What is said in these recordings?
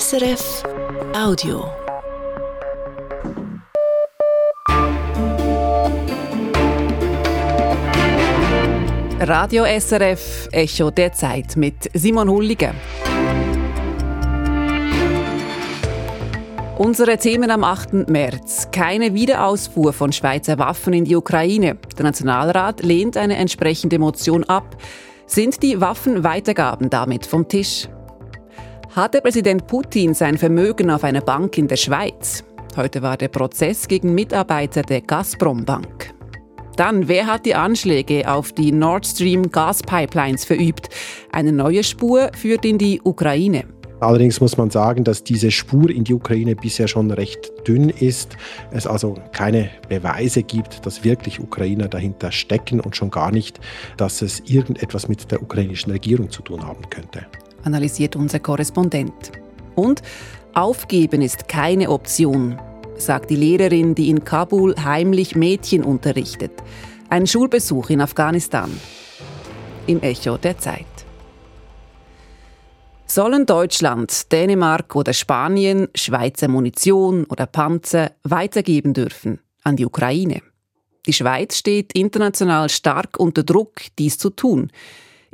SRF Audio. Radio SRF Echo der Zeit mit Simon Hulliger. Unsere Themen am 8. März. Keine Wiederausfuhr von Schweizer Waffen in die Ukraine. Der Nationalrat lehnt eine entsprechende Motion ab. Sind die Waffenweitergaben damit vom Tisch? Hatte Präsident Putin sein Vermögen auf einer Bank in der Schweiz? Heute war der Prozess gegen Mitarbeiter der Gazprom Bank. Dann, wer hat die Anschläge auf die Nord Stream Gaspipelines verübt? Eine neue Spur führt in die Ukraine. Allerdings muss man sagen, dass diese Spur in die Ukraine bisher schon recht dünn ist. Es also keine Beweise gibt, dass wirklich Ukrainer dahinter stecken und schon gar nicht, dass es irgendetwas mit der ukrainischen Regierung zu tun haben könnte. Analysiert unser Korrespondent. Und aufgeben ist keine Option sagt die Lehrerin, die in Kabul heimlich Mädchen unterrichtet. Ein Schulbesuch in Afghanistan. Im Echo der Zeit. Sollen Deutschland, Dänemark oder Spanien Schweizer Munition oder Panzer weitergeben dürfen an die Ukraine? Die Schweiz steht international stark unter Druck, dies zu tun.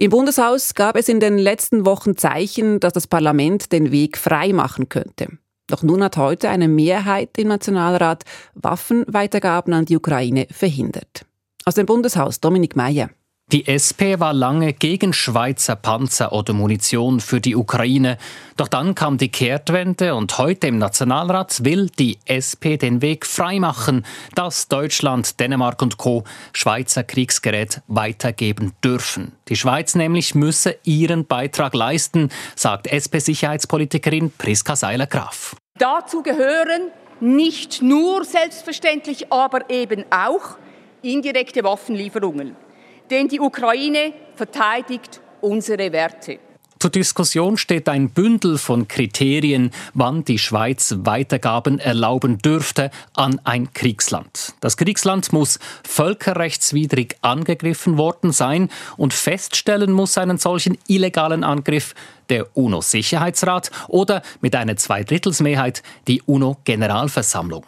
Im Bundeshaus gab es in den letzten Wochen Zeichen, dass das Parlament den Weg frei machen könnte. Doch nun hat heute eine Mehrheit im Nationalrat Waffenweitergaben an die Ukraine verhindert. Aus dem Bundeshaus Dominik Mayer. Die SP war lange gegen Schweizer Panzer oder Munition für die Ukraine. Doch dann kam die Kehrtwende und heute im Nationalrat will die SP den Weg freimachen, dass Deutschland, Dänemark und Co. Schweizer Kriegsgerät weitergeben dürfen. Die Schweiz nämlich müsse ihren Beitrag leisten, sagt SP-Sicherheitspolitikerin Priska Seiler-Graf. Dazu gehören nicht nur selbstverständlich, aber eben auch indirekte Waffenlieferungen denn die Ukraine verteidigt unsere Werte. Zur Diskussion steht ein Bündel von Kriterien, wann die Schweiz Weitergaben erlauben dürfte an ein Kriegsland. Das Kriegsland muss völkerrechtswidrig angegriffen worden sein und feststellen muss einen solchen illegalen Angriff der UNO-Sicherheitsrat oder mit einer Zweidrittelsmehrheit die UNO-Generalversammlung.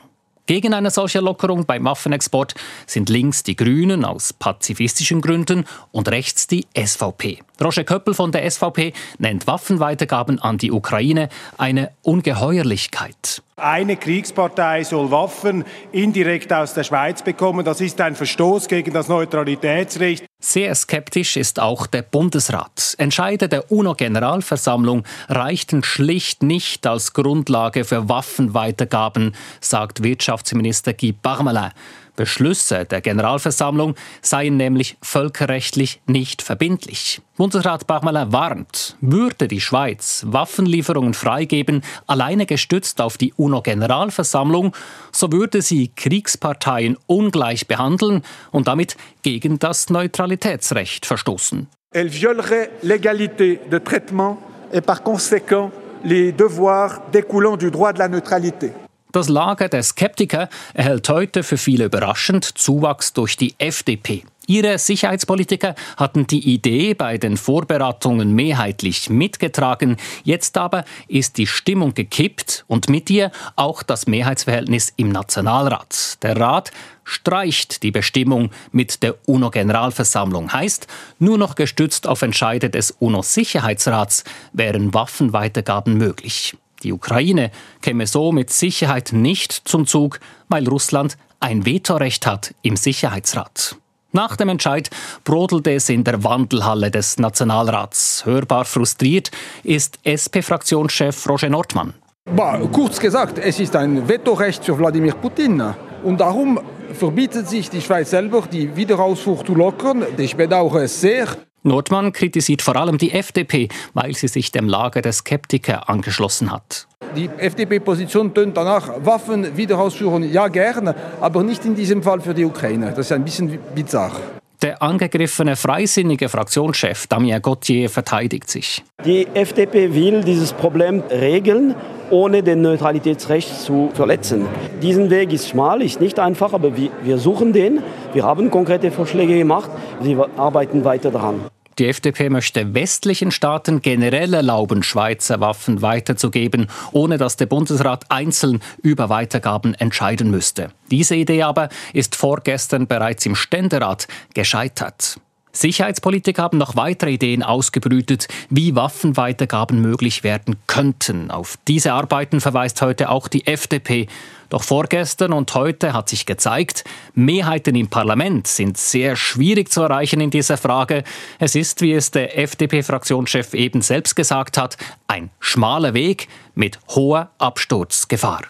Gegen eine solche Lockerung beim Waffenexport sind links die Grünen aus pazifistischen Gründen und rechts die SVP. Roger Köppel von der SVP nennt Waffenweitergaben an die Ukraine eine Ungeheuerlichkeit. Eine Kriegspartei soll Waffen indirekt aus der Schweiz bekommen. Das ist ein Verstoß gegen das Neutralitätsrecht. Sehr skeptisch ist auch der Bundesrat. Entscheide der UNO-Generalversammlung reichten schlicht nicht als Grundlage für Waffenweitergaben, sagt Wirtschaftsminister Guy Parmelin. Beschlüsse der Generalversammlung seien nämlich völkerrechtlich nicht verbindlich. Bundesrat Bachmaler warnt, würde die Schweiz Waffenlieferungen freigeben, alleine gestützt auf die UNO-Generalversammlung, so würde sie Kriegsparteien ungleich behandeln und damit gegen das Neutralitätsrecht verstoßen. Elle violerait l'égalité de traitement et par conséquent les devoirs découlant du droit de la neutralité. Das Lager der Skeptiker erhält heute für viele überraschend Zuwachs durch die FDP. Ihre Sicherheitspolitiker hatten die Idee bei den Vorberatungen mehrheitlich mitgetragen. Jetzt aber ist die Stimmung gekippt und mit ihr auch das Mehrheitsverhältnis im Nationalrat. Der Rat streicht die Bestimmung mit der UNO-Generalversammlung. Heißt, nur noch gestützt auf Entscheide des UNO-Sicherheitsrats wären Waffenweitergaben möglich. Die Ukraine käme so mit Sicherheit nicht zum Zug, weil Russland ein Vetorecht hat im Sicherheitsrat. Nach dem Entscheid brodelte es in der Wandelhalle des Nationalrats. Hörbar frustriert ist SP-Fraktionschef Roger Nordmann. Bah, kurz gesagt, es ist ein Vetorecht für Wladimir Putin. Und darum verbietet sich die Schweiz selber, die Wiederausfuhr zu lockern. Ich bedauere es sehr. Nordmann kritisiert vor allem die FDP, weil sie sich dem Lager der Skeptiker angeschlossen hat. Die FDP-Position tönt danach, Waffen wieder ausführen, ja gerne, aber nicht in diesem Fall für die Ukraine. Das ist ein bisschen bizarr. Der angegriffene freisinnige Fraktionschef Damien Gauthier verteidigt sich. Die FDP will dieses Problem regeln, ohne den Neutralitätsrecht zu verletzen. Diesen Weg ist schmal, ist nicht einfach, aber wir, wir suchen den. Wir haben konkrete Vorschläge gemacht. Wir arbeiten weiter daran. Die FDP möchte westlichen Staaten generell erlauben, Schweizer Waffen weiterzugeben, ohne dass der Bundesrat einzeln über Weitergaben entscheiden müsste. Diese Idee aber ist vorgestern bereits im Ständerat gescheitert. Sicherheitspolitiker haben noch weitere Ideen ausgebrütet, wie Waffenweitergaben möglich werden könnten. Auf diese Arbeiten verweist heute auch die FDP. Doch vorgestern und heute hat sich gezeigt, Mehrheiten im Parlament sind sehr schwierig zu erreichen in dieser Frage. Es ist, wie es der FDP-Fraktionschef eben selbst gesagt hat, ein schmaler Weg mit hoher Absturzgefahr.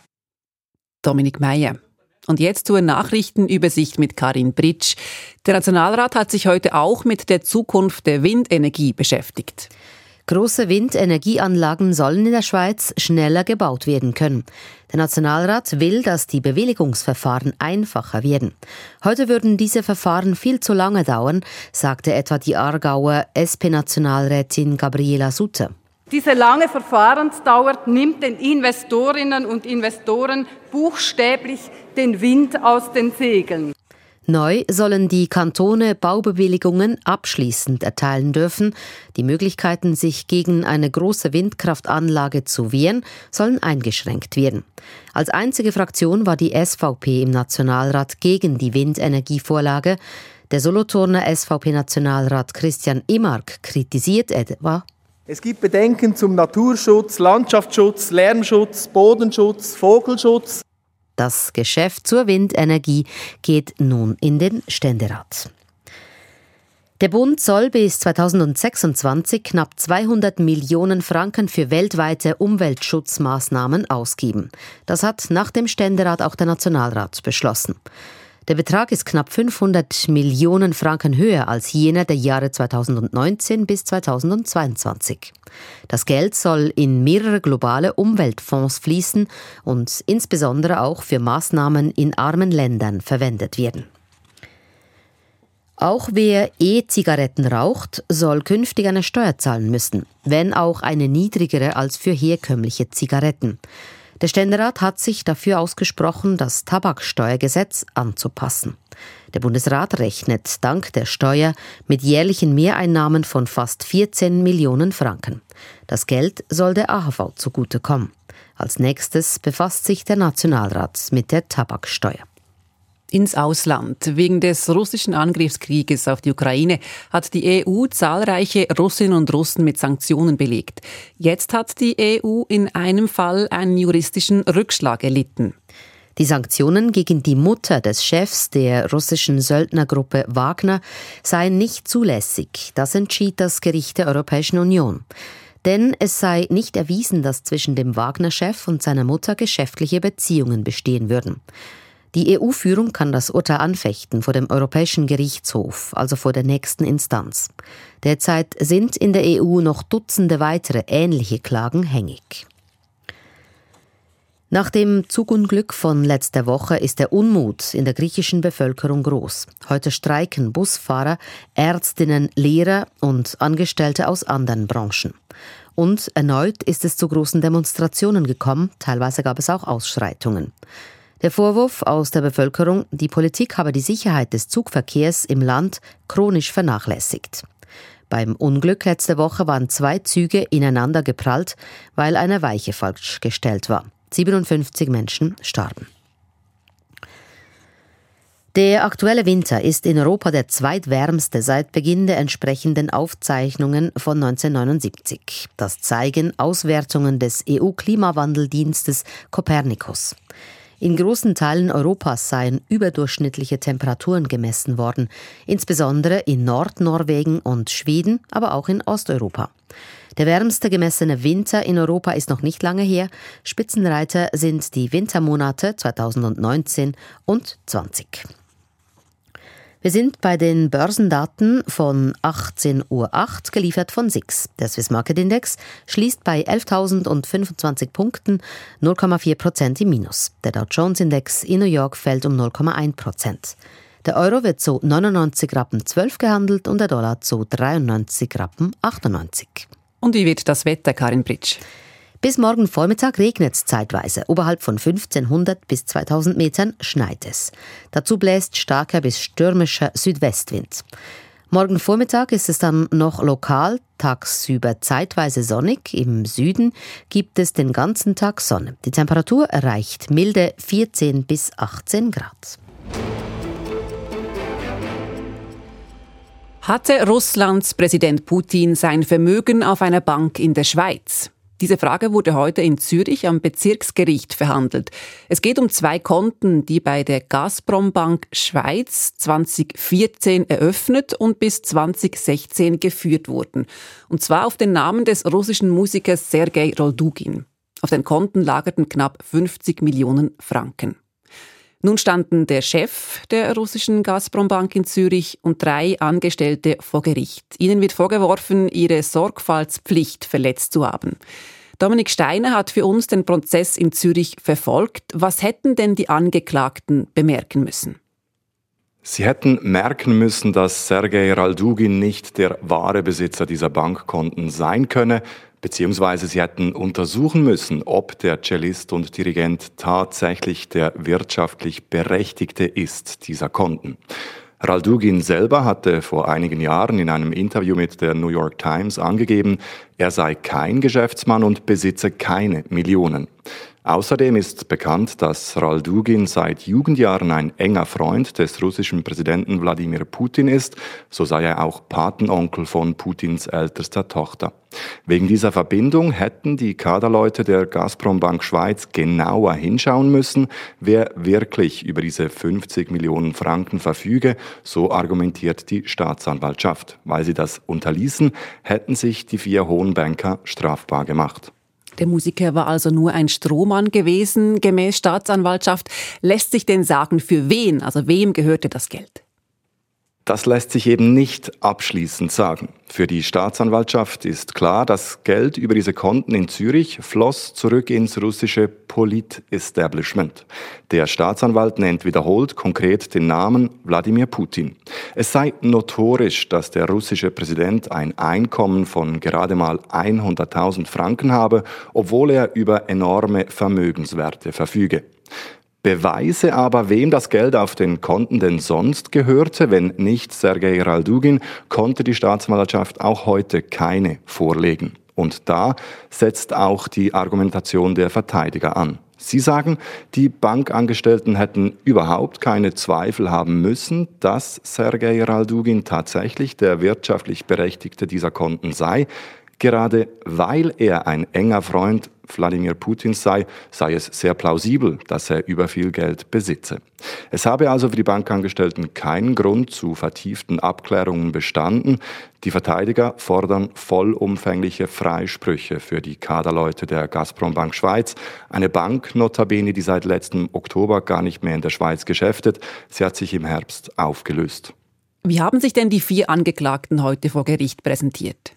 Dominik Meyer. Und jetzt zur Nachrichtenübersicht mit Karin Britsch. Der Nationalrat hat sich heute auch mit der Zukunft der Windenergie beschäftigt. Große Windenergieanlagen sollen in der Schweiz schneller gebaut werden können. Der Nationalrat will, dass die Bewilligungsverfahren einfacher werden. Heute würden diese Verfahren viel zu lange dauern, sagte etwa die Aargauer SP-Nationalrätin Gabriela Sutter. Diese lange Verfahrensdauer nimmt den Investorinnen und Investoren buchstäblich den Wind aus den Segeln. Neu sollen die Kantone Baubewilligungen abschließend erteilen dürfen. Die Möglichkeiten, sich gegen eine große Windkraftanlage zu wehren, sollen eingeschränkt werden. Als einzige Fraktion war die SVP im Nationalrat gegen die Windenergievorlage. Der Solothurner SVP-Nationalrat Christian Imark kritisiert etwa, es gibt Bedenken zum Naturschutz, Landschaftsschutz, Lärmschutz, Bodenschutz, Vogelschutz. Das Geschäft zur Windenergie geht nun in den Ständerat. Der Bund soll bis 2026 knapp 200 Millionen Franken für weltweite Umweltschutzmaßnahmen ausgeben. Das hat nach dem Ständerat auch der Nationalrat beschlossen. Der Betrag ist knapp 500 Millionen Franken höher als jener der Jahre 2019 bis 2022. Das Geld soll in mehrere globale Umweltfonds fließen und insbesondere auch für Maßnahmen in armen Ländern verwendet werden. Auch wer E-Zigaretten raucht, soll künftig eine Steuer zahlen müssen, wenn auch eine niedrigere als für herkömmliche Zigaretten. Der Ständerat hat sich dafür ausgesprochen, das Tabaksteuergesetz anzupassen. Der Bundesrat rechnet dank der Steuer mit jährlichen Mehreinnahmen von fast 14 Millionen Franken. Das Geld soll der AHV zugutekommen. Als nächstes befasst sich der Nationalrat mit der Tabaksteuer ins Ausland. Wegen des russischen Angriffskrieges auf die Ukraine hat die EU zahlreiche Russinnen und Russen mit Sanktionen belegt. Jetzt hat die EU in einem Fall einen juristischen Rückschlag erlitten. Die Sanktionen gegen die Mutter des Chefs der russischen Söldnergruppe Wagner seien nicht zulässig. Das entschied das Gericht der Europäischen Union. Denn es sei nicht erwiesen, dass zwischen dem Wagner-Chef und seiner Mutter geschäftliche Beziehungen bestehen würden. Die EU-Führung kann das Urteil anfechten vor dem Europäischen Gerichtshof, also vor der nächsten Instanz. Derzeit sind in der EU noch Dutzende weitere ähnliche Klagen hängig. Nach dem Zugunglück von letzter Woche ist der Unmut in der griechischen Bevölkerung groß. Heute streiken Busfahrer, Ärztinnen, Lehrer und Angestellte aus anderen Branchen. Und erneut ist es zu großen Demonstrationen gekommen, teilweise gab es auch Ausschreitungen. Der Vorwurf aus der Bevölkerung, die Politik habe die Sicherheit des Zugverkehrs im Land chronisch vernachlässigt. Beim Unglück letzte Woche waren zwei Züge ineinander geprallt, weil eine Weiche falsch gestellt war. 57 Menschen starben. Der aktuelle Winter ist in Europa der zweitwärmste seit Beginn der entsprechenden Aufzeichnungen von 1979. Das zeigen Auswertungen des EU-Klimawandeldienstes Copernicus. In großen Teilen Europas seien überdurchschnittliche Temperaturen gemessen worden, insbesondere in Nordnorwegen und Schweden, aber auch in Osteuropa. Der wärmste gemessene Winter in Europa ist noch nicht lange her. Spitzenreiter sind die Wintermonate 2019 und 20. Wir sind bei den Börsendaten von 18.08 Uhr geliefert von SIX. Der Swiss Market Index schließt bei 11.025 Punkten 0,4 Prozent im Minus. Der Dow Jones Index in New York fällt um 0,1 Prozent. Der Euro wird zu 99 Rappen 12 gehandelt und der Dollar zu 93 Rappen 98. Und wie wird das Wetter, Karin Britsch? Bis morgen Vormittag regnet es zeitweise. Oberhalb von 1500 bis 2000 Metern schneit es. Dazu bläst starker bis stürmischer Südwestwind. Morgen Vormittag ist es dann noch lokal, tagsüber zeitweise sonnig. Im Süden gibt es den ganzen Tag Sonne. Die Temperatur erreicht milde 14 bis 18 Grad. Hatte Russlands Präsident Putin sein Vermögen auf einer Bank in der Schweiz? Diese Frage wurde heute in Zürich am Bezirksgericht verhandelt. Es geht um zwei Konten, die bei der Gazprom Bank Schweiz 2014 eröffnet und bis 2016 geführt wurden. Und zwar auf den Namen des russischen Musikers Sergei Roldugin. Auf den Konten lagerten knapp 50 Millionen Franken. Nun standen der Chef der russischen Gazprom-Bank in Zürich und drei Angestellte vor Gericht. Ihnen wird vorgeworfen, ihre Sorgfaltspflicht verletzt zu haben. Dominik Steiner hat für uns den Prozess in Zürich verfolgt. Was hätten denn die Angeklagten bemerken müssen? Sie hätten merken müssen, dass Sergei Raldugin nicht der wahre Besitzer dieser Bankkonten sein könne, beziehungsweise sie hätten untersuchen müssen, ob der Cellist und Dirigent tatsächlich der wirtschaftlich Berechtigte ist dieser Konten. Raldugin selber hatte vor einigen Jahren in einem Interview mit der New York Times angegeben, er sei kein Geschäftsmann und besitze keine Millionen. Außerdem ist bekannt, dass Raldugin seit Jugendjahren ein enger Freund des russischen Präsidenten Wladimir Putin ist. So sei er auch Patenonkel von Putins ältester Tochter. Wegen dieser Verbindung hätten die Kaderleute der Gazprom Bank Schweiz genauer hinschauen müssen, wer wirklich über diese 50 Millionen Franken verfüge, so argumentiert die Staatsanwaltschaft. Weil sie das unterließen, hätten sich die vier hohen Banker strafbar gemacht. Der Musiker war also nur ein Strohmann gewesen, gemäß Staatsanwaltschaft. Lässt sich denn sagen, für wen, also wem gehörte das Geld? Das lässt sich eben nicht abschließend sagen. Für die Staatsanwaltschaft ist klar, dass Geld über diese Konten in Zürich floss zurück ins russische Polit-Establishment. Der Staatsanwalt nennt wiederholt konkret den Namen Wladimir Putin. Es sei notorisch, dass der russische Präsident ein Einkommen von gerade mal 100.000 Franken habe, obwohl er über enorme Vermögenswerte verfüge. Beweise aber, wem das Geld auf den Konten denn sonst gehörte, wenn nicht Sergei Raldugin, konnte die Staatsanwaltschaft auch heute keine vorlegen. Und da setzt auch die Argumentation der Verteidiger an. Sie sagen, die Bankangestellten hätten überhaupt keine Zweifel haben müssen, dass Sergei Raldugin tatsächlich der wirtschaftlich Berechtigte dieser Konten sei, gerade weil er ein enger Freund Wladimir Putins sei, sei es sehr plausibel, dass er über viel Geld besitze. Es habe also für die Bankangestellten keinen Grund zu vertieften Abklärungen bestanden. Die Verteidiger fordern vollumfängliche Freisprüche für die Kaderleute der Gazprom Bank Schweiz, eine Bank notabene, die seit letztem Oktober gar nicht mehr in der Schweiz geschäftet. Sie hat sich im Herbst aufgelöst. Wie haben sich denn die vier Angeklagten heute vor Gericht präsentiert?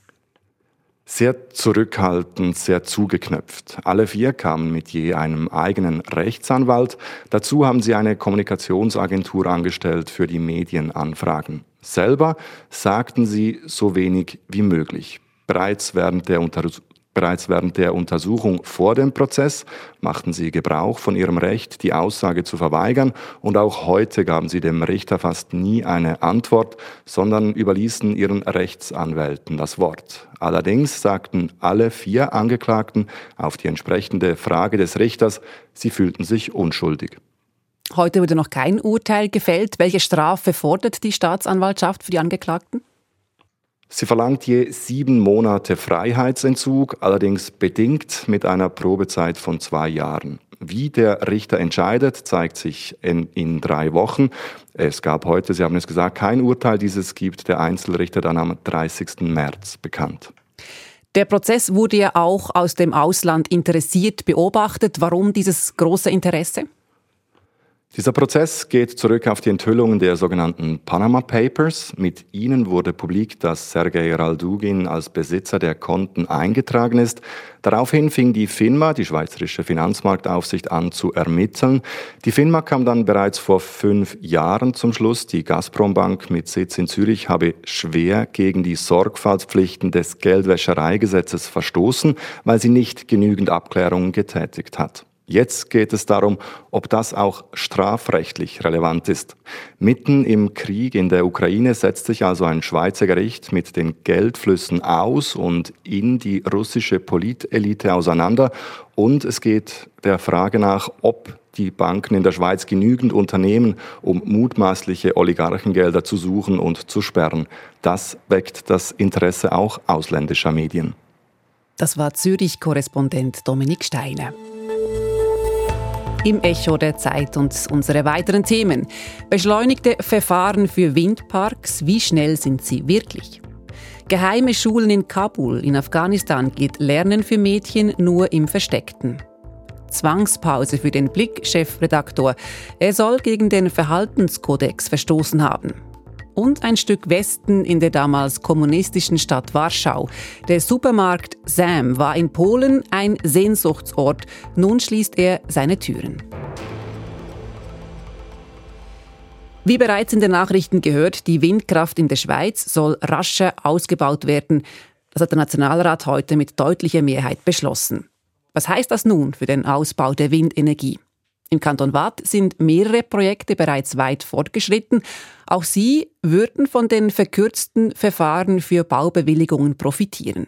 Sehr zurückhaltend, sehr zugeknöpft. Alle vier kamen mit je einem eigenen Rechtsanwalt. Dazu haben sie eine Kommunikationsagentur angestellt für die Medienanfragen. Selber sagten sie so wenig wie möglich. Bereits während der Bereits während der Untersuchung vor dem Prozess machten sie Gebrauch von ihrem Recht, die Aussage zu verweigern, und auch heute gaben sie dem Richter fast nie eine Antwort, sondern überließen ihren Rechtsanwälten das Wort. Allerdings sagten alle vier Angeklagten auf die entsprechende Frage des Richters, sie fühlten sich unschuldig. Heute wurde noch kein Urteil gefällt. Welche Strafe fordert die Staatsanwaltschaft für die Angeklagten? Sie verlangt je sieben Monate Freiheitsentzug, allerdings bedingt mit einer Probezeit von zwei Jahren. Wie der Richter entscheidet, zeigt sich in, in, drei Wochen. Es gab heute, Sie haben es gesagt, kein Urteil. Dieses gibt der Einzelrichter dann am 30. März bekannt. Der Prozess wurde ja auch aus dem Ausland interessiert beobachtet. Warum dieses große Interesse? Dieser Prozess geht zurück auf die Enthüllungen der sogenannten Panama Papers. Mit ihnen wurde publik, dass Sergei Raldugin als Besitzer der Konten eingetragen ist. Daraufhin fing die FINMA, die Schweizerische Finanzmarktaufsicht, an zu ermitteln. Die FINMA kam dann bereits vor fünf Jahren zum Schluss, die Gazprom-Bank mit Sitz in Zürich habe schwer gegen die Sorgfaltspflichten des Geldwäschereigesetzes verstoßen, weil sie nicht genügend Abklärungen getätigt hat. Jetzt geht es darum, ob das auch strafrechtlich relevant ist. Mitten im Krieg in der Ukraine setzt sich also ein Schweizer Gericht mit den Geldflüssen aus und in die russische Politelite auseinander. Und es geht der Frage nach, ob die Banken in der Schweiz genügend Unternehmen, um mutmaßliche Oligarchengelder zu suchen und zu sperren. Das weckt das Interesse auch ausländischer Medien. Das war Zürich-Korrespondent Dominik Steiner im Echo der Zeit und unsere weiteren Themen. Beschleunigte Verfahren für Windparks, wie schnell sind sie wirklich? Geheime Schulen in Kabul in Afghanistan geht Lernen für Mädchen nur im Versteckten. Zwangspause für den Blick-Chefredaktor. Er soll gegen den Verhaltenskodex verstoßen haben und ein Stück Westen in der damals kommunistischen Stadt Warschau. Der Supermarkt Sam war in Polen ein Sehnsuchtsort. Nun schließt er seine Türen. Wie bereits in den Nachrichten gehört, die Windkraft in der Schweiz soll rascher ausgebaut werden. Das hat der Nationalrat heute mit deutlicher Mehrheit beschlossen. Was heißt das nun für den Ausbau der Windenergie? Im Kanton Waadt sind mehrere Projekte bereits weit fortgeschritten. Auch sie würden von den verkürzten Verfahren für Baubewilligungen profitieren.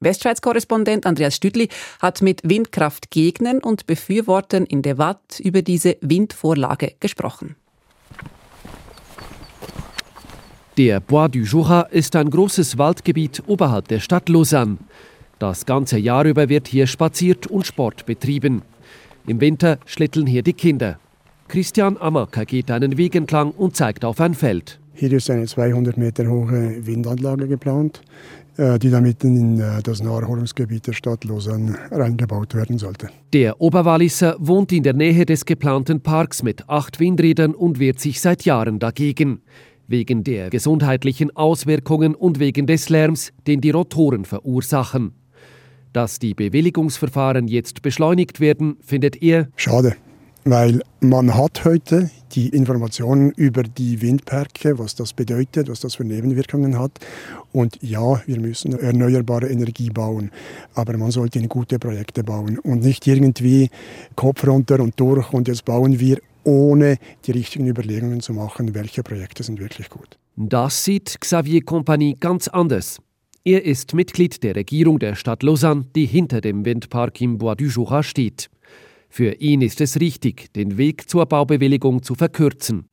Westschweiz-Korrespondent Andreas Stüdli hat mit Windkraftgegnern und Befürwortern in der Watt über diese Windvorlage gesprochen. Der Bois du Jura ist ein großes Waldgebiet oberhalb der Stadt Lausanne. Das ganze Jahr über wird hier spaziert und Sport betrieben. Im Winter schlitteln hier die Kinder. Christian Amacker geht einen Weg entlang und zeigt auf ein Feld. Hier ist eine 200 Meter hohe Windanlage geplant, äh, die da mitten in äh, das Naherholungsgebiet der Stadt Lausanne reingebaut werden sollte. Der Oberwalliser wohnt in der Nähe des geplanten Parks mit acht Windrädern und wehrt sich seit Jahren dagegen. Wegen der gesundheitlichen Auswirkungen und wegen des Lärms, den die Rotoren verursachen. Dass die Bewilligungsverfahren jetzt beschleunigt werden, findet er schade, weil man hat heute die Informationen über die Windparke, was das bedeutet, was das für Nebenwirkungen hat. Und ja, wir müssen erneuerbare Energie bauen, aber man sollte in gute Projekte bauen und nicht irgendwie Kopf runter und durch und jetzt bauen wir, ohne die richtigen Überlegungen zu machen, welche Projekte sind wirklich gut. Das sieht Xavier Compagnie ganz anders. Er ist Mitglied der Regierung der Stadt Lausanne, die hinter dem Windpark im Bois du Jura steht. Für ihn ist es richtig, den Weg zur Baubewilligung zu verkürzen.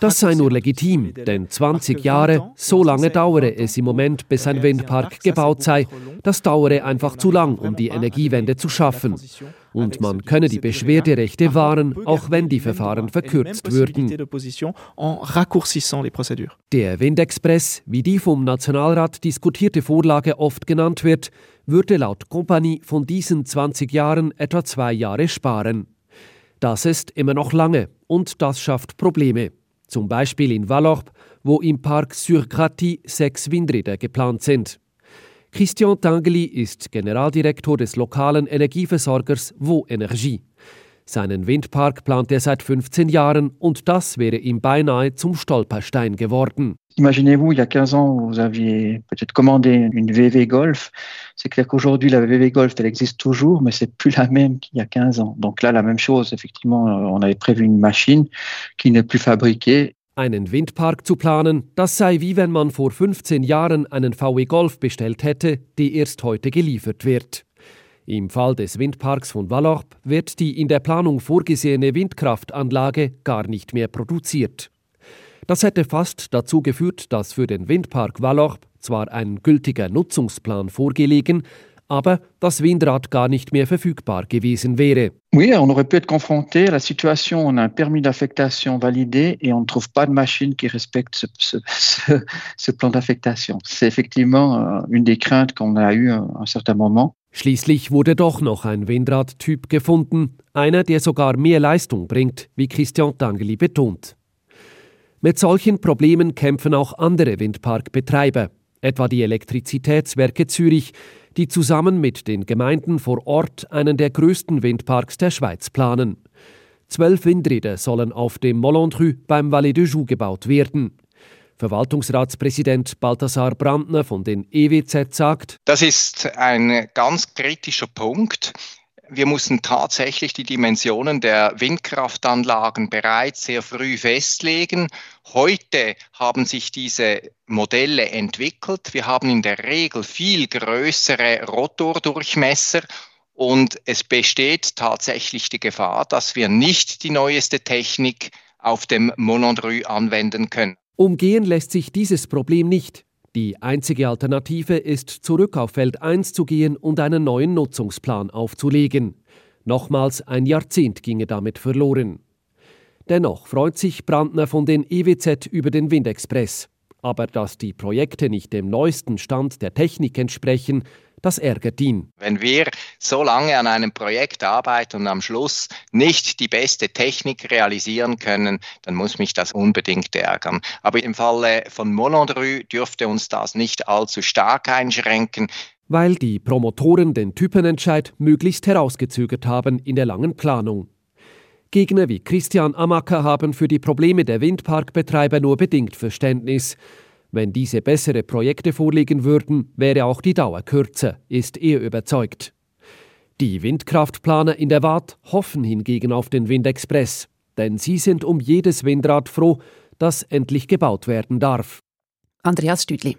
Das sei nur legitim, denn 20 Jahre, so lange dauere es im Moment, bis ein Windpark gebaut sei. Das dauere einfach zu lang, um die Energiewende zu schaffen und man könne die Beschwerderechte wahren, auch wenn die Verfahren verkürzt würden. Der Windexpress, wie die vom Nationalrat diskutierte Vorlage oft genannt wird, würde laut Kompanie von diesen 20 Jahren etwa zwei Jahre sparen. Das ist immer noch lange und das schafft Probleme. Zum Beispiel in Vallorbe, wo im Park sur Grati sechs Windräder geplant sind. Christian Tangeli ist Generaldirektor des lokalen Energieversorgers Vo Energie. Seinen Windpark plant er seit 15 Jahren und das wäre ihm beinahe zum Stolperstein geworden. Imaginez-vous, il y a 15 ans, vous aviez peut-être commandé une VV Golf. C'est clair qu'aujourd'hui, la VV Golf, elle existe toujours, mais c'est plus la même qu'il y a 15 ans. Donc là, la même chose. Effectivement, on avait prévu une machine qui n'est plus fabriquée einen Windpark zu planen, das sei wie wenn man vor 15 Jahren einen VW Golf bestellt hätte, die erst heute geliefert wird. Im Fall des Windparks von Vallorbe wird die in der Planung vorgesehene Windkraftanlage gar nicht mehr produziert. Das hätte fast dazu geführt, dass für den Windpark Vallorbe zwar ein gültiger Nutzungsplan vorgelegen, aber das Windrad gar nicht mehr verfügbar gewesen wäre. Oui, on aurait pu être confronté à la situation, on a un permis d'affectation validé et on ne trouve pas de machine qui respecte ce, ce, ce, ce plan d'affectation. C'est effectivement euh, une des craintes qu'on a eues à un certain moment. Schließlich wurde doch noch ein Windradtyp gefunden, einer, der sogar mehr Leistung bringt, wie Christian Tangeli betont. Mit solchen Problemen kämpfen auch andere Windparkbetreiber, etwa die Elektrizitätswerke Zürich, die zusammen mit den Gemeinden vor Ort einen der größten Windparks der Schweiz planen. Zwölf Windräder sollen auf dem Mollondru beim Valais de Joux gebaut werden. Verwaltungsratspräsident Balthasar Brandner von den EWZ sagt, Das ist ein ganz kritischer Punkt wir mussten tatsächlich die Dimensionen der Windkraftanlagen bereits sehr früh festlegen. Heute haben sich diese Modelle entwickelt. Wir haben in der Regel viel größere Rotordurchmesser und es besteht tatsächlich die Gefahr, dass wir nicht die neueste Technik auf dem Monondru anwenden können. Umgehen lässt sich dieses Problem nicht. Die einzige Alternative ist, zurück auf Feld 1 zu gehen und einen neuen Nutzungsplan aufzulegen. Nochmals ein Jahrzehnt ginge damit verloren. Dennoch freut sich Brandner von den EWZ über den Windexpress. Aber dass die Projekte nicht dem neuesten Stand der Technik entsprechen, das ärgert ihn. Wenn wir so lange an einem Projekt arbeiten und am Schluss nicht die beste Technik realisieren können, dann muss mich das unbedingt ärgern. Aber im Falle von Monondru dürfte uns das nicht allzu stark einschränken. Weil die Promotoren den Typenentscheid möglichst herausgezögert haben in der langen Planung. Gegner wie Christian Amacker haben für die Probleme der Windparkbetreiber nur bedingt Verständnis. Wenn diese bessere Projekte vorliegen würden, wäre auch die Dauer kürzer, ist er überzeugt. Die Windkraftplaner in der Waadt hoffen hingegen auf den Windexpress, denn sie sind um jedes Windrad froh, das endlich gebaut werden darf. Andreas Stüdli.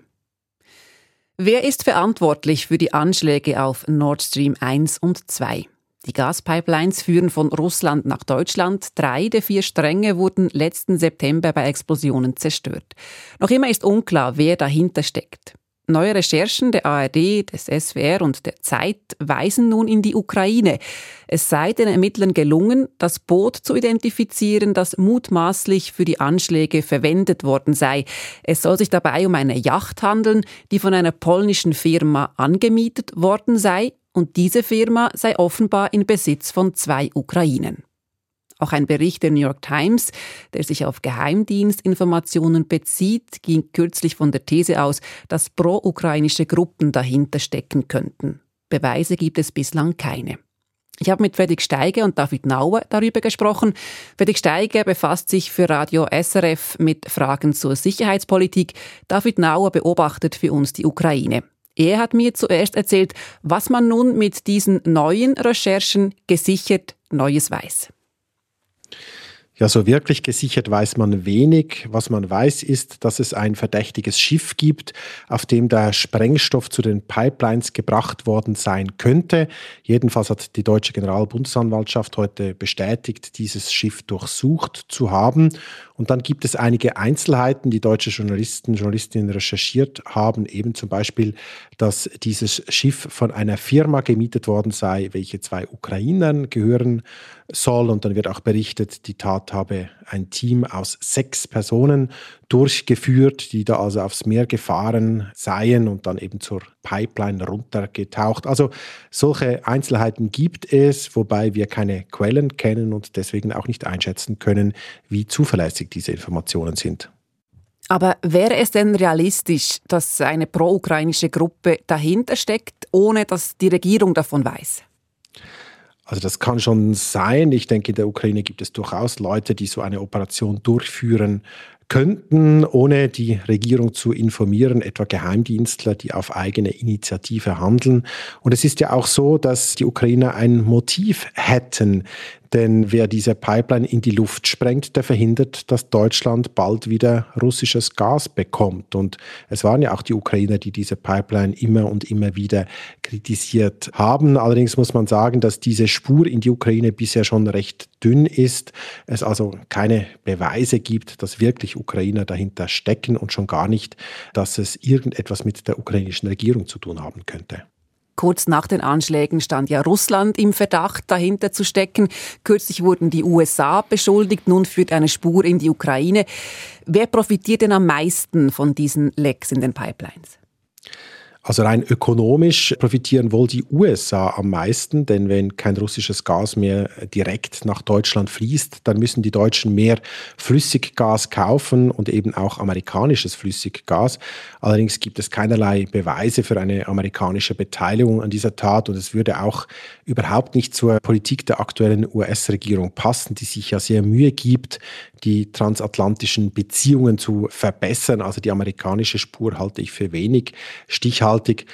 Wer ist verantwortlich für die Anschläge auf Nord Stream 1 und 2? Die Gaspipelines führen von Russland nach Deutschland. Drei der vier Stränge wurden letzten September bei Explosionen zerstört. Noch immer ist unklar, wer dahinter steckt. Neue Recherchen der ARD, des SWR und der Zeit weisen nun in die Ukraine. Es sei den Ermittlern gelungen, das Boot zu identifizieren, das mutmaßlich für die Anschläge verwendet worden sei. Es soll sich dabei um eine Yacht handeln, die von einer polnischen Firma angemietet worden sei und diese Firma sei offenbar in Besitz von zwei Ukrainen. Auch ein Bericht der New York Times, der sich auf Geheimdienstinformationen bezieht, ging kürzlich von der These aus, dass pro-ukrainische Gruppen dahinter stecken könnten. Beweise gibt es bislang keine. Ich habe mit Fredrik Steiger und David Nauer darüber gesprochen. Fredrik Steiger befasst sich für Radio SRF mit Fragen zur Sicherheitspolitik. David Nauer beobachtet für uns die Ukraine. Er hat mir zuerst erzählt, was man nun mit diesen neuen Recherchen gesichert Neues weiß. Ja, so wirklich gesichert weiß man wenig. Was man weiß, ist, dass es ein verdächtiges Schiff gibt, auf dem der Sprengstoff zu den Pipelines gebracht worden sein könnte. Jedenfalls hat die deutsche Generalbundesanwaltschaft heute bestätigt, dieses Schiff durchsucht zu haben. Und dann gibt es einige Einzelheiten, die deutsche Journalisten, Journalistinnen recherchiert haben, eben zum Beispiel, dass dieses Schiff von einer Firma gemietet worden sei, welche zwei Ukrainern gehören soll. Und dann wird auch berichtet, die Tat habe ein Team aus sechs Personen durchgeführt, die da also aufs Meer gefahren seien und dann eben zur Pipeline runtergetaucht. Also solche Einzelheiten gibt es, wobei wir keine Quellen kennen und deswegen auch nicht einschätzen können, wie zuverlässig diese Informationen sind. Aber wäre es denn realistisch, dass eine pro-ukrainische Gruppe dahinter steckt, ohne dass die Regierung davon weiß? Also das kann schon sein. Ich denke, in der Ukraine gibt es durchaus Leute, die so eine Operation durchführen könnten, ohne die Regierung zu informieren, etwa Geheimdienstler, die auf eigene Initiative handeln. Und es ist ja auch so, dass die Ukrainer ein Motiv hätten, denn wer diese Pipeline in die Luft sprengt, der verhindert, dass Deutschland bald wieder russisches Gas bekommt. Und es waren ja auch die Ukrainer, die diese Pipeline immer und immer wieder kritisiert haben. Allerdings muss man sagen, dass diese Spur in die Ukraine bisher schon recht dünn ist. Es also keine Beweise gibt, dass wirklich Ukrainer dahinter stecken und schon gar nicht, dass es irgendetwas mit der ukrainischen Regierung zu tun haben könnte. Kurz nach den Anschlägen stand ja Russland im Verdacht, dahinter zu stecken. Kürzlich wurden die USA beschuldigt, nun führt eine Spur in die Ukraine. Wer profitiert denn am meisten von diesen Lecks in den Pipelines? Also rein ökonomisch profitieren wohl die USA am meisten, denn wenn kein russisches Gas mehr direkt nach Deutschland fließt, dann müssen die Deutschen mehr Flüssiggas kaufen und eben auch amerikanisches Flüssiggas. Allerdings gibt es keinerlei Beweise für eine amerikanische Beteiligung an dieser Tat und es würde auch überhaupt nicht zur Politik der aktuellen US-Regierung passen, die sich ja sehr Mühe gibt, die transatlantischen Beziehungen zu verbessern. Also die amerikanische Spur halte ich für wenig stichhaltig.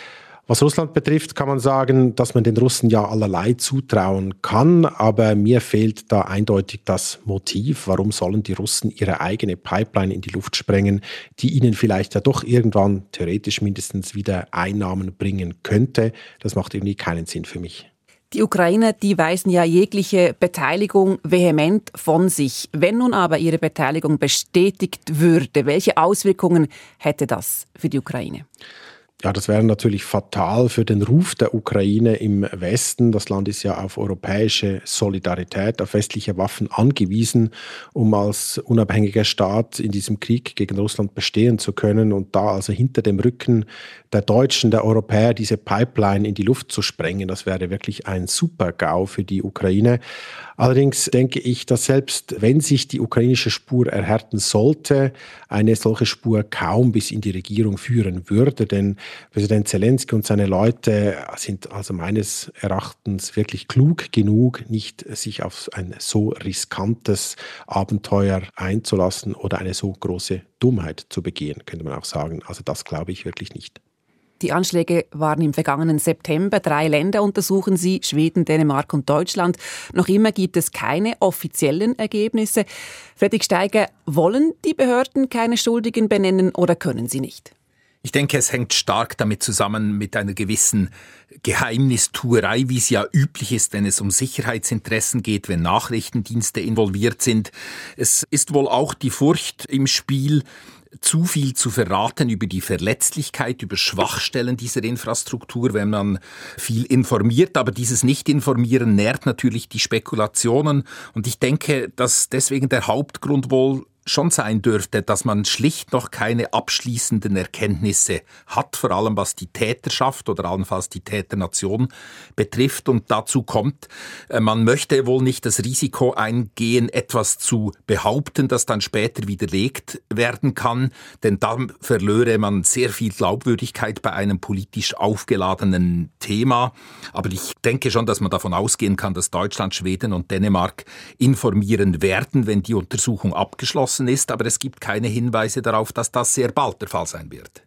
Was Russland betrifft, kann man sagen, dass man den Russen ja allerlei zutrauen kann, aber mir fehlt da eindeutig das Motiv. Warum sollen die Russen ihre eigene Pipeline in die Luft sprengen, die ihnen vielleicht ja doch irgendwann theoretisch mindestens wieder Einnahmen bringen könnte? Das macht irgendwie keinen Sinn für mich. Die Ukrainer, die weisen ja jegliche Beteiligung vehement von sich. Wenn nun aber ihre Beteiligung bestätigt würde, welche Auswirkungen hätte das für die Ukraine? Ja, das wäre natürlich fatal für den Ruf der Ukraine im Westen. Das Land ist ja auf europäische Solidarität, auf westliche Waffen angewiesen, um als unabhängiger Staat in diesem Krieg gegen Russland bestehen zu können. Und da also hinter dem Rücken der Deutschen, der Europäer diese Pipeline in die Luft zu sprengen, das wäre wirklich ein Super-GAU für die Ukraine. Allerdings denke ich, dass selbst wenn sich die ukrainische Spur erhärten sollte, eine solche Spur kaum bis in die Regierung führen würde, denn Präsident Zelensky und seine Leute sind also meines Erachtens wirklich klug genug, nicht sich auf ein so riskantes Abenteuer einzulassen oder eine so große Dummheit zu begehen, könnte man auch sagen. Also das glaube ich wirklich nicht. Die Anschläge waren im vergangenen September. Drei Länder untersuchen sie, Schweden, Dänemark und Deutschland. Noch immer gibt es keine offiziellen Ergebnisse. Fredrik Steiger, wollen die Behörden keine Schuldigen benennen oder können sie nicht? Ich denke, es hängt stark damit zusammen mit einer gewissen Geheimnistuerei, wie es ja üblich ist, wenn es um Sicherheitsinteressen geht, wenn Nachrichtendienste involviert sind. Es ist wohl auch die Furcht im Spiel, zu viel zu verraten über die Verletzlichkeit, über Schwachstellen dieser Infrastruktur, wenn man viel informiert. Aber dieses Nicht-Informieren nährt natürlich die Spekulationen. Und ich denke, dass deswegen der Hauptgrund wohl schon sein dürfte, dass man schlicht noch keine abschließenden Erkenntnisse hat, vor allem was die Täterschaft oder allenfalls die Täternation betrifft. Und dazu kommt, äh, man möchte wohl nicht das Risiko eingehen, etwas zu behaupten, das dann später widerlegt werden kann, denn dann verlöre man sehr viel Glaubwürdigkeit bei einem politisch aufgeladenen Thema. Aber ich denke schon, dass man davon ausgehen kann, dass Deutschland, Schweden und Dänemark informieren werden, wenn die Untersuchung abgeschlossen geschlossen ist, aber es gibt keine Hinweise darauf, dass das sehr bald der Fall sein wird.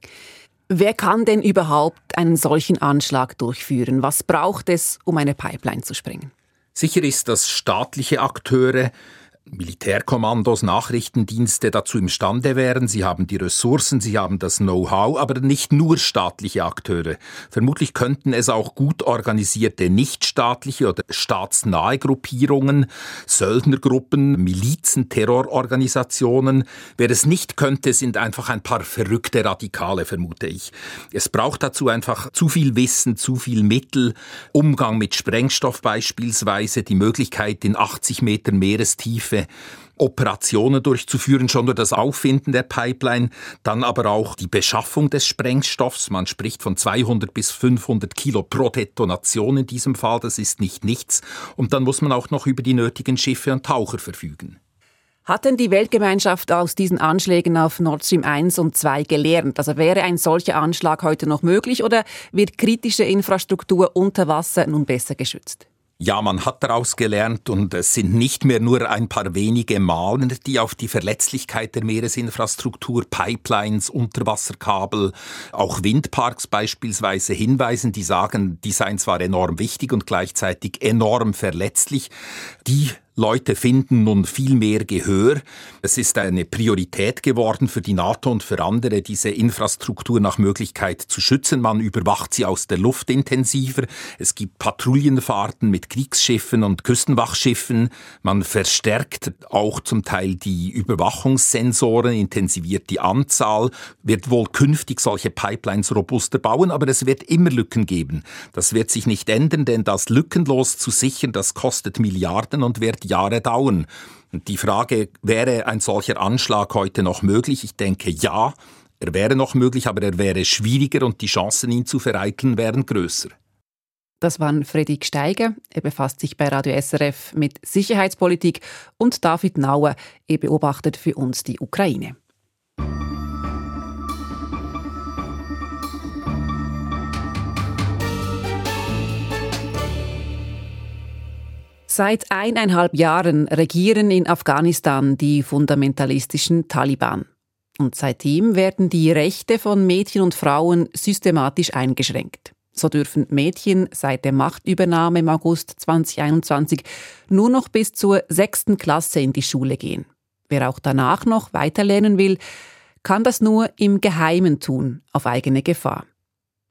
Wer kann denn überhaupt einen solchen Anschlag durchführen? Was braucht es, um eine Pipeline zu sprengen? Sicher ist, dass staatliche Akteure Militärkommandos, Nachrichtendienste dazu imstande wären. Sie haben die Ressourcen, sie haben das Know-how, aber nicht nur staatliche Akteure. Vermutlich könnten es auch gut organisierte nichtstaatliche oder staatsnahe Gruppierungen, Söldnergruppen, Milizen, Terrororganisationen. Wer es nicht könnte, sind einfach ein paar verrückte Radikale, vermute ich. Es braucht dazu einfach zu viel Wissen, zu viel Mittel, Umgang mit Sprengstoff beispielsweise, die Möglichkeit in 80 Meter Meerestiefe Hilfe Operationen durchzuführen, schon nur das Auffinden der Pipeline, dann aber auch die Beschaffung des Sprengstoffs. Man spricht von 200 bis 500 Kilo pro Detonation in diesem Fall, das ist nicht nichts. Und dann muss man auch noch über die nötigen Schiffe und Taucher verfügen. Hat denn die Weltgemeinschaft aus diesen Anschlägen auf Nord Stream 1 und 2 gelernt? Also wäre ein solcher Anschlag heute noch möglich oder wird kritische Infrastruktur unter Wasser nun besser geschützt? Ja, man hat daraus gelernt und es sind nicht mehr nur ein paar wenige Malen, die auf die Verletzlichkeit der Meeresinfrastruktur, Pipelines, Unterwasserkabel, auch Windparks beispielsweise hinweisen, die sagen, die seien zwar enorm wichtig und gleichzeitig enorm verletzlich. Die Leute finden nun viel mehr Gehör. Es ist eine Priorität geworden für die NATO und für andere, diese Infrastruktur nach Möglichkeit zu schützen. Man überwacht sie aus der Luft intensiver. Es gibt Patrouillenfahrten mit Kriegsschiffen und Küstenwachschiffen. Man verstärkt auch zum Teil die Überwachungssensoren, intensiviert die Anzahl, wird wohl künftig solche Pipelines robuster bauen, aber es wird immer Lücken geben. Das wird sich nicht ändern, denn das lückenlos zu sichern, das kostet Milliarden und wird Jahre dauern. Die Frage, wäre ein solcher Anschlag heute noch möglich? Ich denke ja, er wäre noch möglich, aber er wäre schwieriger und die Chancen, ihn zu vereiteln, wären größer. Das war Fredrik Steiger. Er befasst sich bei Radio SRF mit Sicherheitspolitik und David Nauer. Er beobachtet für uns die Ukraine. Seit eineinhalb Jahren regieren in Afghanistan die fundamentalistischen Taliban. Und seitdem werden die Rechte von Mädchen und Frauen systematisch eingeschränkt. So dürfen Mädchen seit der Machtübernahme im August 2021 nur noch bis zur sechsten Klasse in die Schule gehen. Wer auch danach noch weiterlernen will, kann das nur im Geheimen tun, auf eigene Gefahr.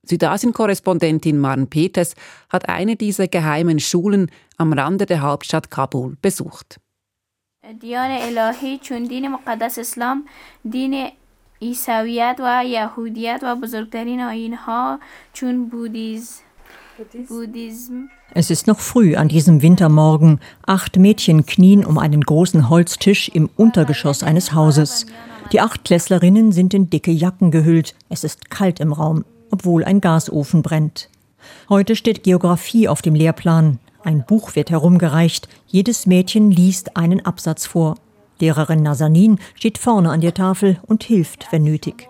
Südasien-Korrespondentin Maren Peters hat eine dieser geheimen Schulen am Rande der Hauptstadt Kabul besucht. دیان الهی چون دین مقدس اسلام دین عیسویت و یهودیت و بزرگترین آینها چون بودیزم Es ist noch früh an diesem Wintermorgen. Acht Mädchen knien um einen großen Holztisch im Untergeschoss eines Hauses. Die Achtklässlerinnen sind in dicke Jacken gehüllt. Es ist kalt im Raum, obwohl ein Gasofen brennt. Heute steht Geographie auf dem Lehrplan. Ein Buch wird herumgereicht. Jedes Mädchen liest einen Absatz vor. Lehrerin Nazanin steht vorne an der Tafel und hilft, wenn nötig.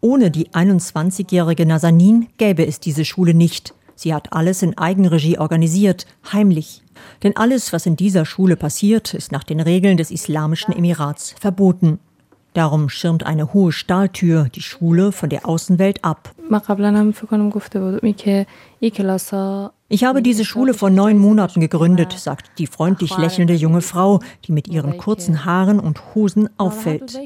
Ohne die 21-jährige Nazanin gäbe es diese Schule nicht. Sie hat alles in Eigenregie organisiert, heimlich. Denn alles, was in dieser Schule passiert, ist nach den Regeln des Islamischen Emirats verboten. Darum schirmt eine hohe Stahltür die Schule von der Außenwelt ab. Ich habe diese Schule vor neun Monaten gegründet, sagt die freundlich lächelnde junge Frau, die mit ihren kurzen Haaren und Hosen auffällt,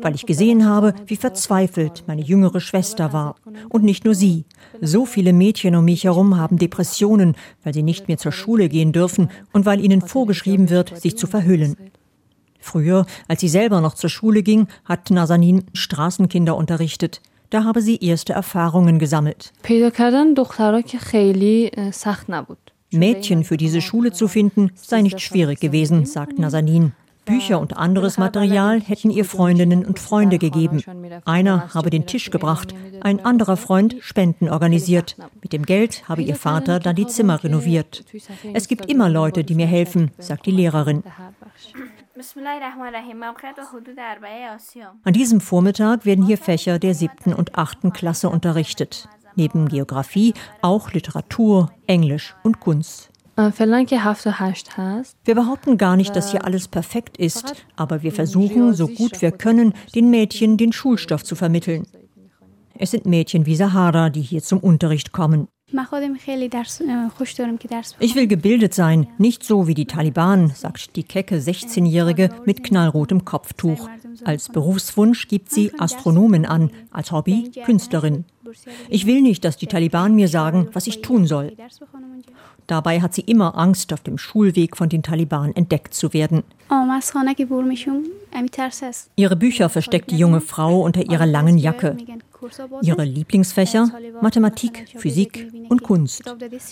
weil ich gesehen habe, wie verzweifelt meine jüngere Schwester war. Und nicht nur sie. So viele Mädchen um mich herum haben Depressionen, weil sie nicht mehr zur Schule gehen dürfen und weil ihnen vorgeschrieben wird, sich zu verhüllen. Früher, als sie selber noch zur Schule ging, hat Nazanin Straßenkinder unterrichtet. Da habe sie erste Erfahrungen gesammelt. Mädchen für diese Schule zu finden, sei nicht schwierig gewesen, sagt Nazanin. Bücher und anderes Material hätten ihr Freundinnen und Freunde gegeben. Einer habe den Tisch gebracht, ein anderer Freund Spenden organisiert. Mit dem Geld habe ihr Vater dann die Zimmer renoviert. Es gibt immer Leute, die mir helfen, sagt die Lehrerin. An diesem Vormittag werden hier Fächer der siebten und achten Klasse unterrichtet. Neben Geografie auch Literatur, Englisch und Kunst. Wir behaupten gar nicht, dass hier alles perfekt ist, aber wir versuchen, so gut wir können, den Mädchen den Schulstoff zu vermitteln. Es sind Mädchen wie Sahara, die hier zum Unterricht kommen. Ich will gebildet sein, nicht so wie die Taliban, sagt die kecke 16-Jährige mit knallrotem Kopftuch. Als Berufswunsch gibt sie Astronomin an, als Hobby Künstlerin. Ich will nicht, dass die Taliban mir sagen, was ich tun soll. Dabei hat sie immer Angst, auf dem Schulweg von den Taliban entdeckt zu werden. Ihre Bücher versteckt die junge Frau unter ihrer langen Jacke. Ihre Lieblingsfächer Mathematik, Physik und Kunst.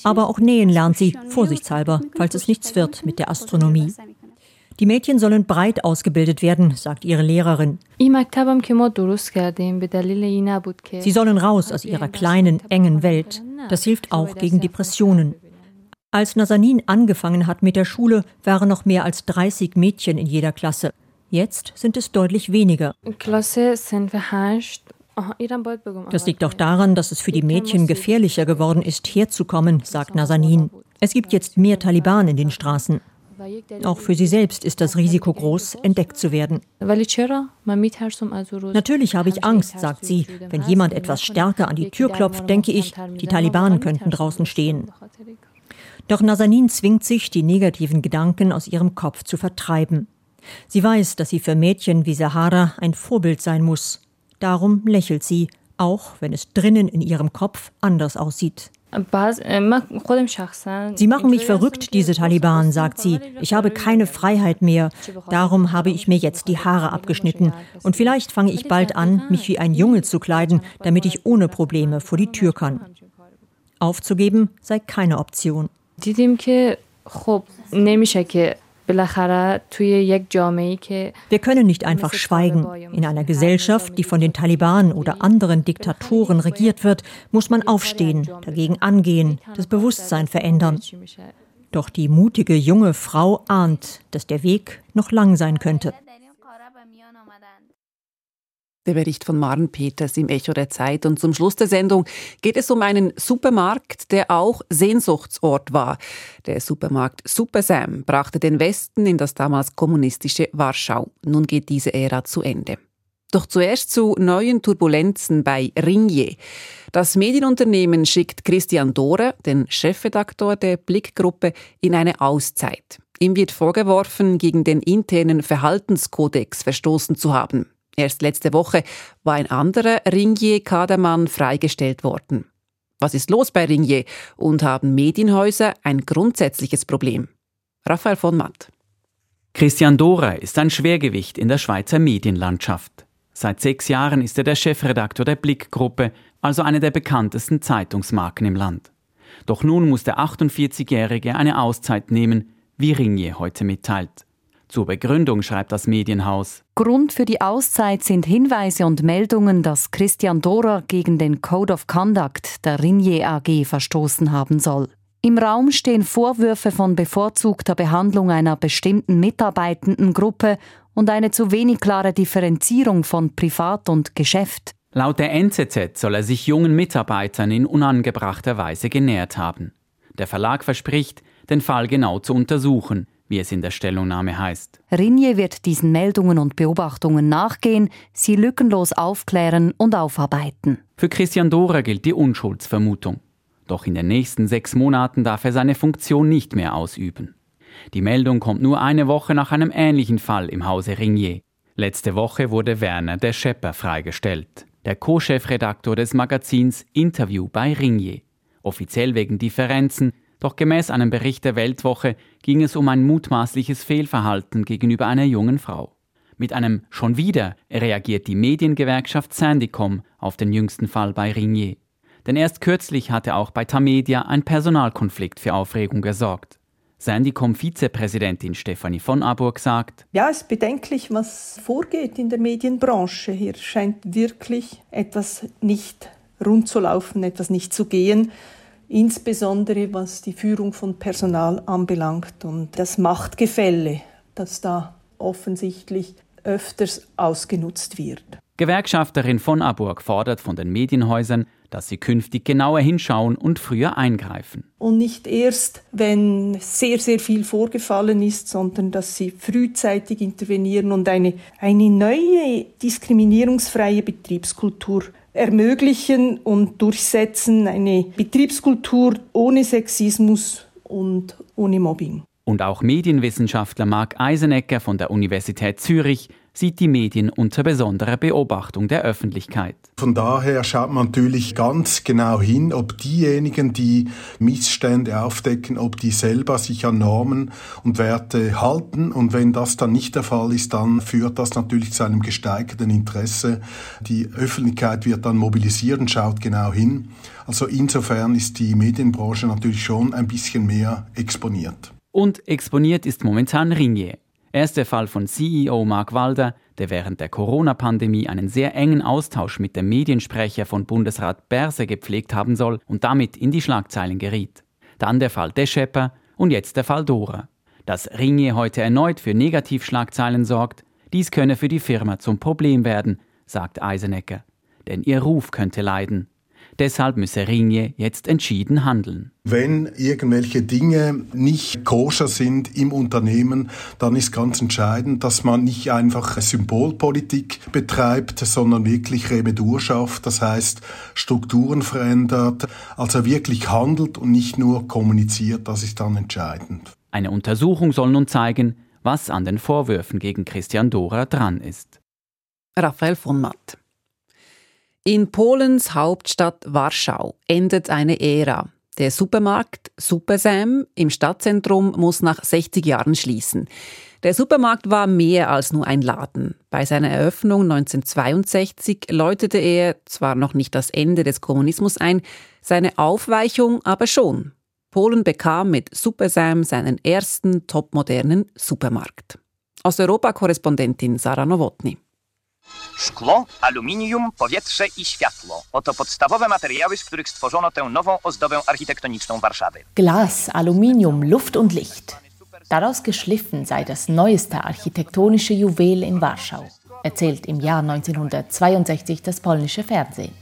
Aber auch nähen lernt sie, vorsichtshalber, falls es nichts wird mit der Astronomie. Die Mädchen sollen breit ausgebildet werden, sagt ihre Lehrerin. Sie sollen raus aus ihrer kleinen, engen Welt. Das hilft auch gegen Depressionen. Als Nazanin angefangen hat mit der Schule, waren noch mehr als 30 Mädchen in jeder Klasse. Jetzt sind es deutlich weniger. Das liegt auch daran, dass es für die Mädchen gefährlicher geworden ist, herzukommen, sagt Nazanin. Es gibt jetzt mehr Taliban in den Straßen. Auch für sie selbst ist das Risiko groß, entdeckt zu werden. Natürlich habe ich Angst, sagt sie. Wenn jemand etwas stärker an die Tür klopft, denke ich, die Taliban könnten draußen stehen. Doch Nazanin zwingt sich, die negativen Gedanken aus ihrem Kopf zu vertreiben. Sie weiß, dass sie für Mädchen wie Sahara ein Vorbild sein muss. Darum lächelt sie, auch wenn es drinnen in ihrem Kopf anders aussieht. Sie machen mich verrückt, diese Taliban, sagt sie. Ich habe keine Freiheit mehr. Darum habe ich mir jetzt die Haare abgeschnitten. Und vielleicht fange ich bald an, mich wie ein Junge zu kleiden, damit ich ohne Probleme vor die Tür kann. Aufzugeben sei keine Option. Wir können nicht einfach schweigen. In einer Gesellschaft, die von den Taliban oder anderen Diktatoren regiert wird, muss man aufstehen, dagegen angehen, das Bewusstsein verändern. Doch die mutige junge Frau ahnt, dass der Weg noch lang sein könnte. Der Bericht von Maren Peters im Echo der Zeit. Und zum Schluss der Sendung geht es um einen Supermarkt, der auch Sehnsuchtsort war. Der Supermarkt Super Sam brachte den Westen in das damals kommunistische Warschau. Nun geht diese Ära zu Ende. Doch zuerst zu neuen Turbulenzen bei Ringier. Das Medienunternehmen schickt Christian Dore, den Chefredaktor der Blickgruppe, in eine Auszeit. Ihm wird vorgeworfen, gegen den internen Verhaltenskodex verstoßen zu haben. Erst letzte Woche war ein anderer Ringier-Kadermann freigestellt worden. Was ist los bei Ringier und haben Medienhäuser ein grundsätzliches Problem? Raphael von Matt. Christian Dore ist ein Schwergewicht in der Schweizer Medienlandschaft. Seit sechs Jahren ist er der Chefredaktor der Blickgruppe, also eine der bekanntesten Zeitungsmarken im Land. Doch nun muss der 48-Jährige eine Auszeit nehmen, wie Ringier heute mitteilt. Zur Begründung schreibt das Medienhaus. Grund für die Auszeit sind Hinweise und Meldungen, dass Christian Dorer gegen den Code of Conduct der Ringier AG verstoßen haben soll. Im Raum stehen Vorwürfe von bevorzugter Behandlung einer bestimmten mitarbeitenden Gruppe und eine zu wenig klare Differenzierung von Privat und Geschäft. Laut der NZZ soll er sich jungen Mitarbeitern in unangebrachter Weise genährt haben. Der Verlag verspricht, den Fall genau zu untersuchen, wie es in der Stellungnahme heißt. Rinje wird diesen Meldungen und Beobachtungen nachgehen, sie lückenlos aufklären und aufarbeiten. Für Christian Dora gilt die Unschuldsvermutung. Doch in den nächsten sechs Monaten darf er seine Funktion nicht mehr ausüben. Die Meldung kommt nur eine Woche nach einem ähnlichen Fall im Hause Ringier. Letzte Woche wurde Werner der Schepper freigestellt, der Co-Chefredaktor des Magazins Interview bei Ringier. Offiziell wegen Differenzen, doch gemäß einem Bericht der Weltwoche ging es um ein mutmaßliches Fehlverhalten gegenüber einer jungen Frau. Mit einem schon wieder reagiert die Mediengewerkschaft Sandycom auf den jüngsten Fall bei Ringier. Denn erst kürzlich hatte auch bei Tamedia ein Personalkonflikt für Aufregung gesorgt. Sandycom-Vizepräsidentin Stefanie von Aburg sagt, Ja, es ist bedenklich, was vorgeht in der Medienbranche. Hier scheint wirklich etwas nicht rund zu laufen, etwas nicht zu gehen, insbesondere was die Führung von Personal anbelangt und das Machtgefälle, das da offensichtlich öfters ausgenutzt wird. Gewerkschafterin von Aburg fordert von den Medienhäusern, dass sie künftig genauer hinschauen und früher eingreifen. Und nicht erst, wenn sehr, sehr viel vorgefallen ist, sondern dass sie frühzeitig intervenieren und eine, eine neue diskriminierungsfreie Betriebskultur ermöglichen und durchsetzen, eine Betriebskultur ohne Sexismus und ohne Mobbing. Und auch Medienwissenschaftler Marc Eisenecker von der Universität Zürich sieht die Medien unter besonderer Beobachtung der Öffentlichkeit. Von daher schaut man natürlich ganz genau hin, ob diejenigen, die Missstände aufdecken, ob die selber sich an Normen und Werte halten. Und wenn das dann nicht der Fall ist, dann führt das natürlich zu einem gesteigerten Interesse. Die Öffentlichkeit wird dann mobilisiert und schaut genau hin. Also insofern ist die Medienbranche natürlich schon ein bisschen mehr exponiert. Und exponiert ist momentan Ringier. Er ist der Fall von CEO Mark Walder, der während der Corona-Pandemie einen sehr engen Austausch mit dem Mediensprecher von Bundesrat Berse gepflegt haben soll und damit in die Schlagzeilen geriet. Dann der Fall Deschepper und jetzt der Fall Dora. Dass Ringier heute erneut für Negativschlagzeilen sorgt, dies könne für die Firma zum Problem werden, sagt Eisenecker. Denn ihr Ruf könnte leiden. Deshalb müsse Ringier jetzt entschieden handeln. Wenn irgendwelche Dinge nicht koscher sind im Unternehmen, dann ist ganz entscheidend, dass man nicht einfach Symbolpolitik betreibt, sondern wirklich Remedur schafft, das heißt Strukturen verändert, also wirklich handelt und nicht nur kommuniziert, das ist dann entscheidend. Eine Untersuchung soll nun zeigen, was an den Vorwürfen gegen Christian Dora dran ist. Raphael von Matt. In Polens Hauptstadt Warschau endet eine Ära. Der Supermarkt Super Sam im Stadtzentrum muss nach 60 Jahren schließen. Der Supermarkt war mehr als nur ein Laden. Bei seiner Eröffnung 1962 läutete er zwar noch nicht das Ende des Kommunismus ein, seine Aufweichung aber schon. Polen bekam mit Super Sam seinen ersten topmodernen Supermarkt. Aus Europa-Korrespondentin Sarah Nowotny. Szkło, aluminium, powietrze i światło. Oto podstawowe materiały, z których stworzono tę nową ozdobę architektoniczną Warszawy. Glas, Aluminium, Luft und Licht. Daraus geschliffen sei das neueste architektonische Juwel in Warschau, erzählt im Jahr 1962 das polnische Fernsehen.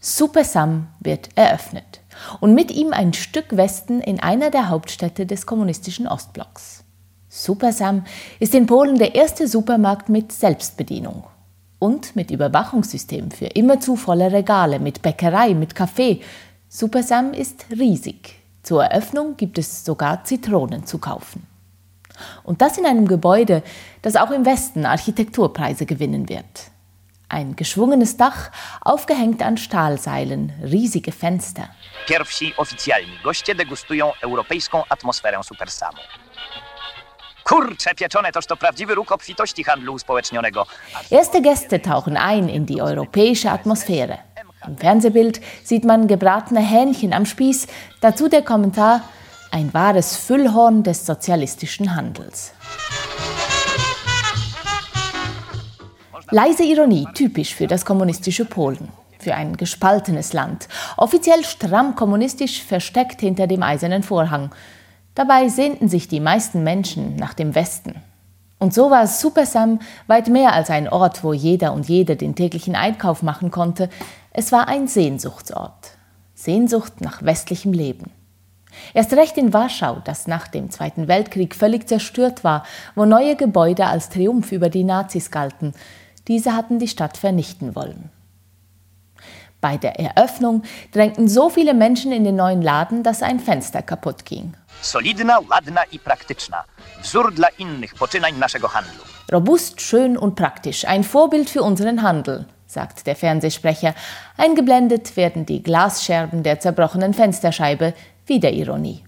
Super Sam wird eröffnet und mit ihm ein Stück Westen in einer der Hauptstädte des kommunistischen Ostblocks. Supersam ist in Polen der erste Supermarkt mit Selbstbedienung und mit Überwachungssystem für immerzu volle Regale, mit Bäckerei, mit Kaffee. Supersam ist riesig. Zur Eröffnung gibt es sogar Zitronen zu kaufen. Und das in einem Gebäude, das auch im Westen Architekturpreise gewinnen wird. Ein geschwungenes Dach, aufgehängt an Stahlseilen, riesige Fenster. Pierwsi oficjalni goście degustują europejską atmosferę Supersamu. Kurcze pieczone, toż to prawdziwy róg obfitości handlu uspołecznionego. Erste Gäste tauchen ein in die europäische Atmosphäre. Im Fernsehbild sieht man gebratene Hähnchen am Spieß, dazu der Kommentar ein wahres Füllhorn des sozialistischen Handels. Leise Ironie, typisch für das kommunistische Polen, für ein gespaltenes Land, offiziell stramm kommunistisch versteckt hinter dem eisernen Vorhang. Dabei sehnten sich die meisten Menschen nach dem Westen. Und so war Supersam weit mehr als ein Ort, wo jeder und jede den täglichen Einkauf machen konnte. Es war ein Sehnsuchtsort. Sehnsucht nach westlichem Leben. Erst recht in Warschau, das nach dem Zweiten Weltkrieg völlig zerstört war, wo neue Gebäude als Triumph über die Nazis galten. Diese hatten die Stadt vernichten wollen. Bei der Eröffnung drängten so viele Menschen in den neuen Laden, dass ein Fenster kaputt ging. Solidna, ładna i praktyczna. Wzór dla innych poczynań naszego handlu. Robust, schön und praktisch. Ein Vorbild für unseren Handel, sagt der Fernsehsprecher. Eingeblendet werden die Glasscherben der zerbrochenen Fensterscheibe, wieder Ironie.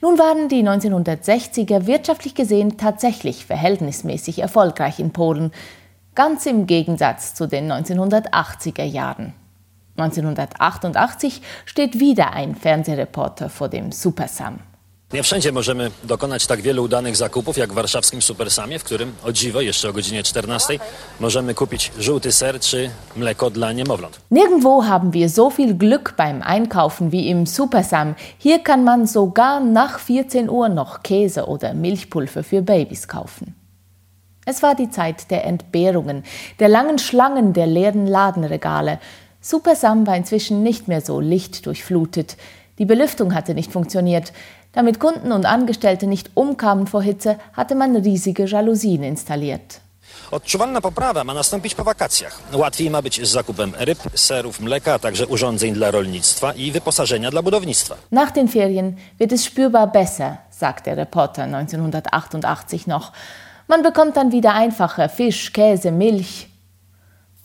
Nun waren die 1960er wirtschaftlich gesehen tatsächlich verhältnismäßig erfolgreich in Polen, ganz im Gegensatz zu den 1980er Jahren. 1988 steht wieder ein Fernsehreporter vor dem Supersam. Nie wszędzie możemy dokonać tak wielu udanych zakupów jak w warszawskim Supersamie, w którym o dziwo jeszcze o godzinie 14 możemy kupić żółty ser czy mleko dla niemowląt. Nirgendwo haben wir so viel Glück beim Einkaufen wie im Supersam. Hier kann man sogar nach 14 Uhr noch Käse oder Milchpulver für Babys kaufen. Es war die Zeit der Entbehrungen, der langen Schlangen der leeren Ladenregale. Supersam war inzwischen nicht mehr so lichtdurchflutet. Die Belüftung hatte nicht funktioniert. Damit Kunden und Angestellte nicht umkamen vor Hitze, hatte man riesige Jalousien installiert. Odczuwalna poprawa ma nastąpić po wakacjach. Łatwiej ma być z zakupem ryb, serów, mleka, a także urządzeń dla rolnictwa i wyposażenia dla budownictwa. Nach den Ferien wird es spürbar besser, sagt der Reporter 1988 noch. Man bekommt dann wieder einfacher Fisch, Käse, Milch.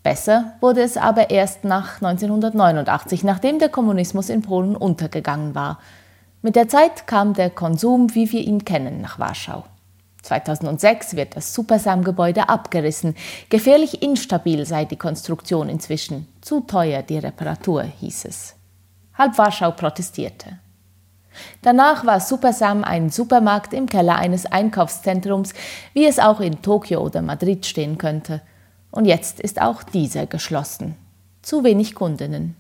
Besser wurde es aber erst nach 1989, nachdem der Kommunismus in Polen untergegangen war. Mit der Zeit kam der Konsum, wie wir ihn kennen, nach Warschau. 2006 wird das Supersam-Gebäude abgerissen. Gefährlich instabil sei die Konstruktion inzwischen. Zu teuer die Reparatur, hieß es. Halb Warschau protestierte. Danach war Supersam ein Supermarkt im Keller eines Einkaufszentrums, wie es auch in Tokio oder Madrid stehen könnte. Und jetzt ist auch dieser geschlossen. Zu wenig Kundinnen.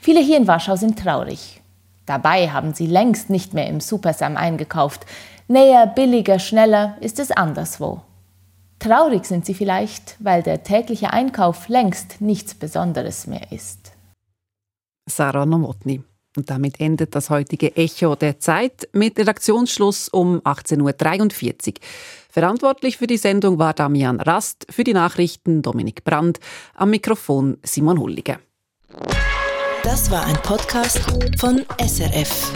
Viele hier in Warschau sind traurig. Dabei haben sie längst nicht mehr im Supersam eingekauft. Näher, billiger, schneller ist es anderswo. Traurig sind sie vielleicht, weil der tägliche Einkauf längst nichts Besonderes mehr ist. Sarah Nomotny. Und damit endet das heutige Echo der Zeit mit Redaktionsschluss um 18.43 Uhr. Verantwortlich für die Sendung war Damian Rast, für die Nachrichten Dominik Brandt, am Mikrofon Simon Hullige. Das war ein Podcast von SRF.